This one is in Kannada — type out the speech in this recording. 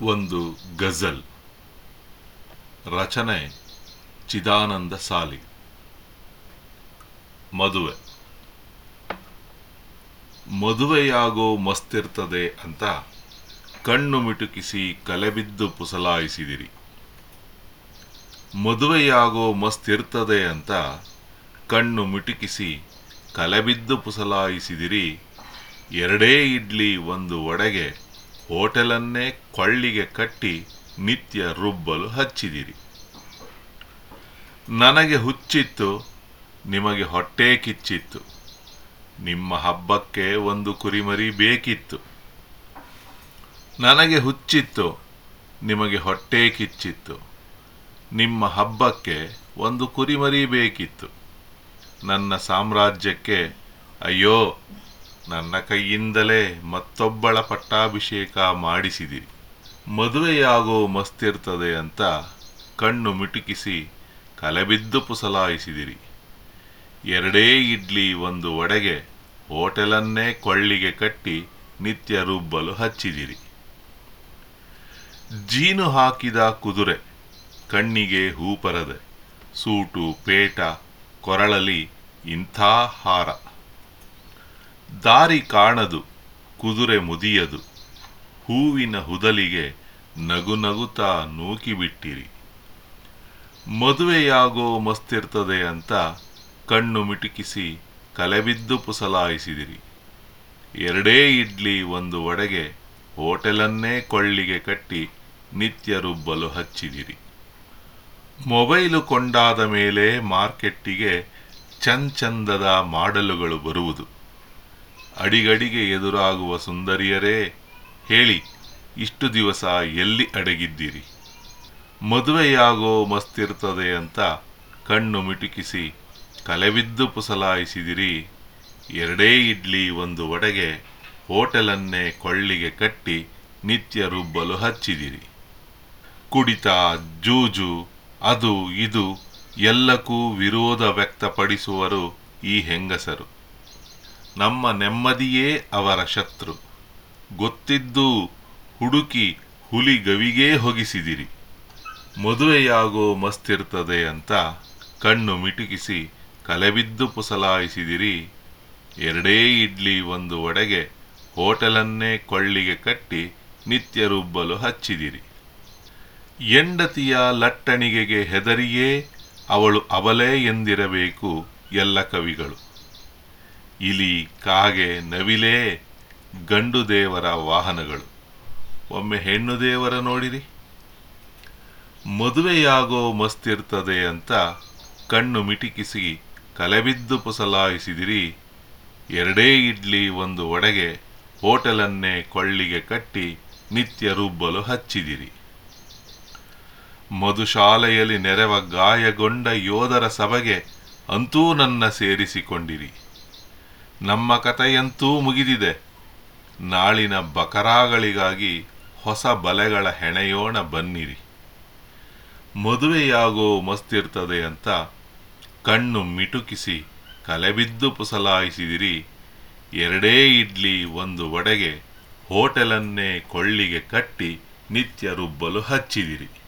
ಒಂದು ಗಜಲ್. ರಚನೆ ಚಿದಾನಂದ ಸಾಲಿ. ಮದುವೆ. ಮದುವೆಯಾಗೋ ಮಸ್ತಿರ್ತದೆ ಅಂತ ಕಣ್ಣು ಮಿಟುಕಿಸಿ ಕಲೆಬಿದ್ದು ಪುಸಲಾಯಿಸಿದಿರಿ. ಮದುವೆಯಾಗೋ ಮಸ್ತಿರ್ತದೆ ಅಂತ ಕಣ್ಣು ಮಿಟುಕಿಸಿ ಕಲೆಬಿದ್ದು ಪುಸಲಾಯಿಸಿದಿರಿ. ಎರಡೇ ಇಡ್ಲಿ ಒಂದು ವಡೆಗೆ ಹೋಟೆಲನ್ನೇ ಕೊಳ್ಳಿಗೆ ಕಟ್ಟಿ ನಿತ್ಯ ರುಬ್ಬಲು ಹಚ್ಚಿದಿರಿ. ನನಗೆ ಹುಚ್ಚಿತ್ತು, ನಿಮಗೆ ಹೊಟ್ಟೆ ಕಿಚ್ಚಿತ್ತು, ನಿಮ್ಮ ಹಬ್ಬಕ್ಕೆ ಒಂದು ಕುರಿಮರಿ ಬೇಕಿತ್ತು. ನನಗೆ ಹುಚ್ಚಿತ್ತು, ನಿಮಗೆ ಹೊಟ್ಟೆ ಕಿಚ್ಚಿತ್ತು, ನಿಮ್ಮ ಹಬ್ಬಕ್ಕೆ ಒಂದು ಕುರಿಮರಿ ಬೇಕಿತ್ತು. ನನ್ನ ಸಾಮ್ರಾಜ್ಯಕ್ಕೆ ಅಯ್ಯೋ ನನ್ನ ಕೈಯಿಂದಲೇ ಮತ್ತೊಬ್ಬಳ ಪಟ್ಟಾಭಿಷೇಕ ಮಾಡಿಸಿದಿರಿ. ಮದುವೆಯಾಗೋ ಮಸ್ತಿರ್ತದೆ ಅಂತ ಕಣ್ಣು ಮಿಟುಕಿಸಿ ಕಲೆಬಿದ್ದು ಪುಸಲಾಯಿಸಿದಿರಿ. ಎರಡೇ ಇಡ್ಲಿ ಒಂದು ಒಡೆಗೆ ಹೋಟೆಲನ್ನೇ ಕೊಳ್ಳಿಗೆ ಕಟ್ಟಿ ನಿತ್ಯ ರುಬ್ಬಲು ಹಚ್ಚಿದಿರಿ. ಜೀನು ಹಾಕಿದ ಕುದುರೆ ಕಣ್ಣಿಗೆ ಹೂಪರದೆ ಸೂಟು, ಪೇಟ, ಕೊರಳಲಿ ಇಂಥ ಹಾರ. ದಾರಿ ಕಾಣದು, ಕುದುರೆ ಮುದಿಯದು. ಹೂವಿನ ಹುದಲಿಗೆ ನಗು ನಗುತ್ತಾ ನೂಕಿಬಿಟ್ಟಿರಿ ಮದುವೆಯಾಗೋ ಮಸ್ತಿರ್ತದೆ ಅಂತ ಕಣ್ಣು ಮಿಟುಕಿಸಿ ಕಲೆಬಿದ್ದು ಪುಸಲಾಯಿಸಿದಿರಿ. ಎರಡೇ ಇಡ್ಲಿ ಒಂದು ಒಡೆಗೆ ಹೋಟೆಲನ್ನೇ ಕೊಳ್ಳಿಗೆ ಕಟ್ಟಿ ನಿತ್ಯ ರುಬ್ಬಲು ಹಚ್ಚಿದಿರಿ. ಮೊಬೈಲು ಕೊಂಡಾದ ಮೇಲೆ ಮಾರ್ಕೆಟ್ಟಿಗೆ ಚಂದದ ಮಾಡಲುಗಳು ಬರುವುದು. ಅಡಿಗಡಿಗೆ ಎದುರಾಗುವ ಸುಂದರಿಯರೇ, ಹೇಳಿ, ಇಷ್ಟು ದಿವಸ ಎಲ್ಲಿ ಅಡಗಿದ್ದೀರಿ? ಮದುವೆಯಾಗೋ ಮಸ್ತಿರ್ತದೆ ಅಂತ ಕಣ್ಣು ಮಿಟುಕಿಸಿ ಕಲೆಬಿದ್ದು ಪುಸಲಾಯಿಸಿದಿರಿ. ಎರಡೇ ಇಡ್ಲಿ ಒಂದು ವಡೆಗೆ ಹೋಟೆಲನ್ನೇ ಕೊಳ್ಳಿಗೆ ಕಟ್ಟಿ ನಿತ್ಯ ರುಬ್ಬಲು ಹಚ್ಚಿದಿರಿ. ಕುಡಿತ ಜೂಜು, ಅದು ಇದು ಎಲ್ಲಕ್ಕೂ ವಿರೋಧ ವ್ಯಕ್ತಪಡಿಸುವರು ಈ ಹೆಂಗಸರು. ನಮ್ಮ ನೆಮ್ಮದಿಯೇ ಅವರ ಶತ್ರು. ಗೊತ್ತಿದ್ದು ಹುಡುಕಿ ಹುಲಿ ಗವಿಗೇ ಹೊಗಿಸಿದಿರಿ. ಮದುವೆಯಾಗೋ ಮಸ್ತಿರ್ತದೆ ಅಂತ ಕಣ್ಣು ಮಿಟುಕಿಸಿ ಕಲೆಬಿದ್ದು ಪುಸಲಾಯಿಸಿದಿರಿ. ಎರಡೇ ಇಡ್ಲಿ ಒಂದು ಒಡೆಗೆ ಹೋಟೆಲನ್ನೇ ಕೊಳ್ಳಿಗೆ ಕಟ್ಟಿ ನಿತ್ಯ ರುಬ್ಬಲು ಹಚ್ಚಿದಿರಿ. ಎಂಡತಿಯ ಲಟ್ಟಣಿಗೆಗೆ ಹೆದರಿಯೇ ಅವಳು ಅವಲೇ ಎಂದಿರಬೇಕು ಎಲ್ಲ ಕವಿಗಳು. ಇಲಿ, ಕಾಗೆ, ನವಿಲೇ, ಗಂಡು ದೇವರ ವಾಹನಗಳು. ಒಮ್ಮೆ ಹೆಣ್ಣು ದೇವರ ನೋಡಿರಿ. ಮದುವೆಯಾಗೋ ಮಸ್ತಿರ್ತದೆ ಅಂತ ಕಣ್ಣು ಮಿಟಿಕಿಸಿ ಕಲೆಬಿದ್ದು ಪುಸಲಾಯಿಸಿದಿರಿ. ಎರಡೇ ಇಡ್ಲಿ, ಒಂದು ಒಡೆಗೆ, ಹೋಟೆಲನ್ನೇ ಕೊಳ್ಳಿಗೆ ಕಟ್ಟಿ ನಿತ್ಯ ರುಬ್ಬಲು ಹಚ್ಚಿದಿರಿ. ಮಧುಶಾಲೆಯಲ್ಲಿ ನೆರೆವ ಗಾಯಗೊಂಡ ಯೋಧರ ಸಭೆಗೆ ಅಂತೂ ನನ್ನ ಸೇರಿಸಿಕೊಂಡಿರಿ. ನಮ್ಮ ಕಥೆಯಂತೂ ಮುಗಿದಿದೆ. ನಾಳಿನ ಬಕರಾಗಳಿಗಾಗಿ ಹೊಸ ಬಲೆಗಳ ಹೆಣೆಯೋಣ ಬನ್ನಿರಿ. ಮದುವೆಯಾಗೋ ಮಸ್ತಿರ್ತದೆ ಅಂತ ಕಣ್ಣು ಮಿಟುಕಿಸಿ ಕಲೆಬಿದ್ದು ಪುಸಲಾಯಿಸಿದಿರಿ. ಎರಡೇ ಇಡ್ಲಿ ಒಂದು ವಡೆಗೆ ಹೋಟೆಲನ್ನೇ ಕೊಳ್ಳಿಗೆ ಕಟ್ಟಿ ನಿತ್ಯ ರುಬ್ಬಲು ಹಚ್ಚಿದಿರಿ.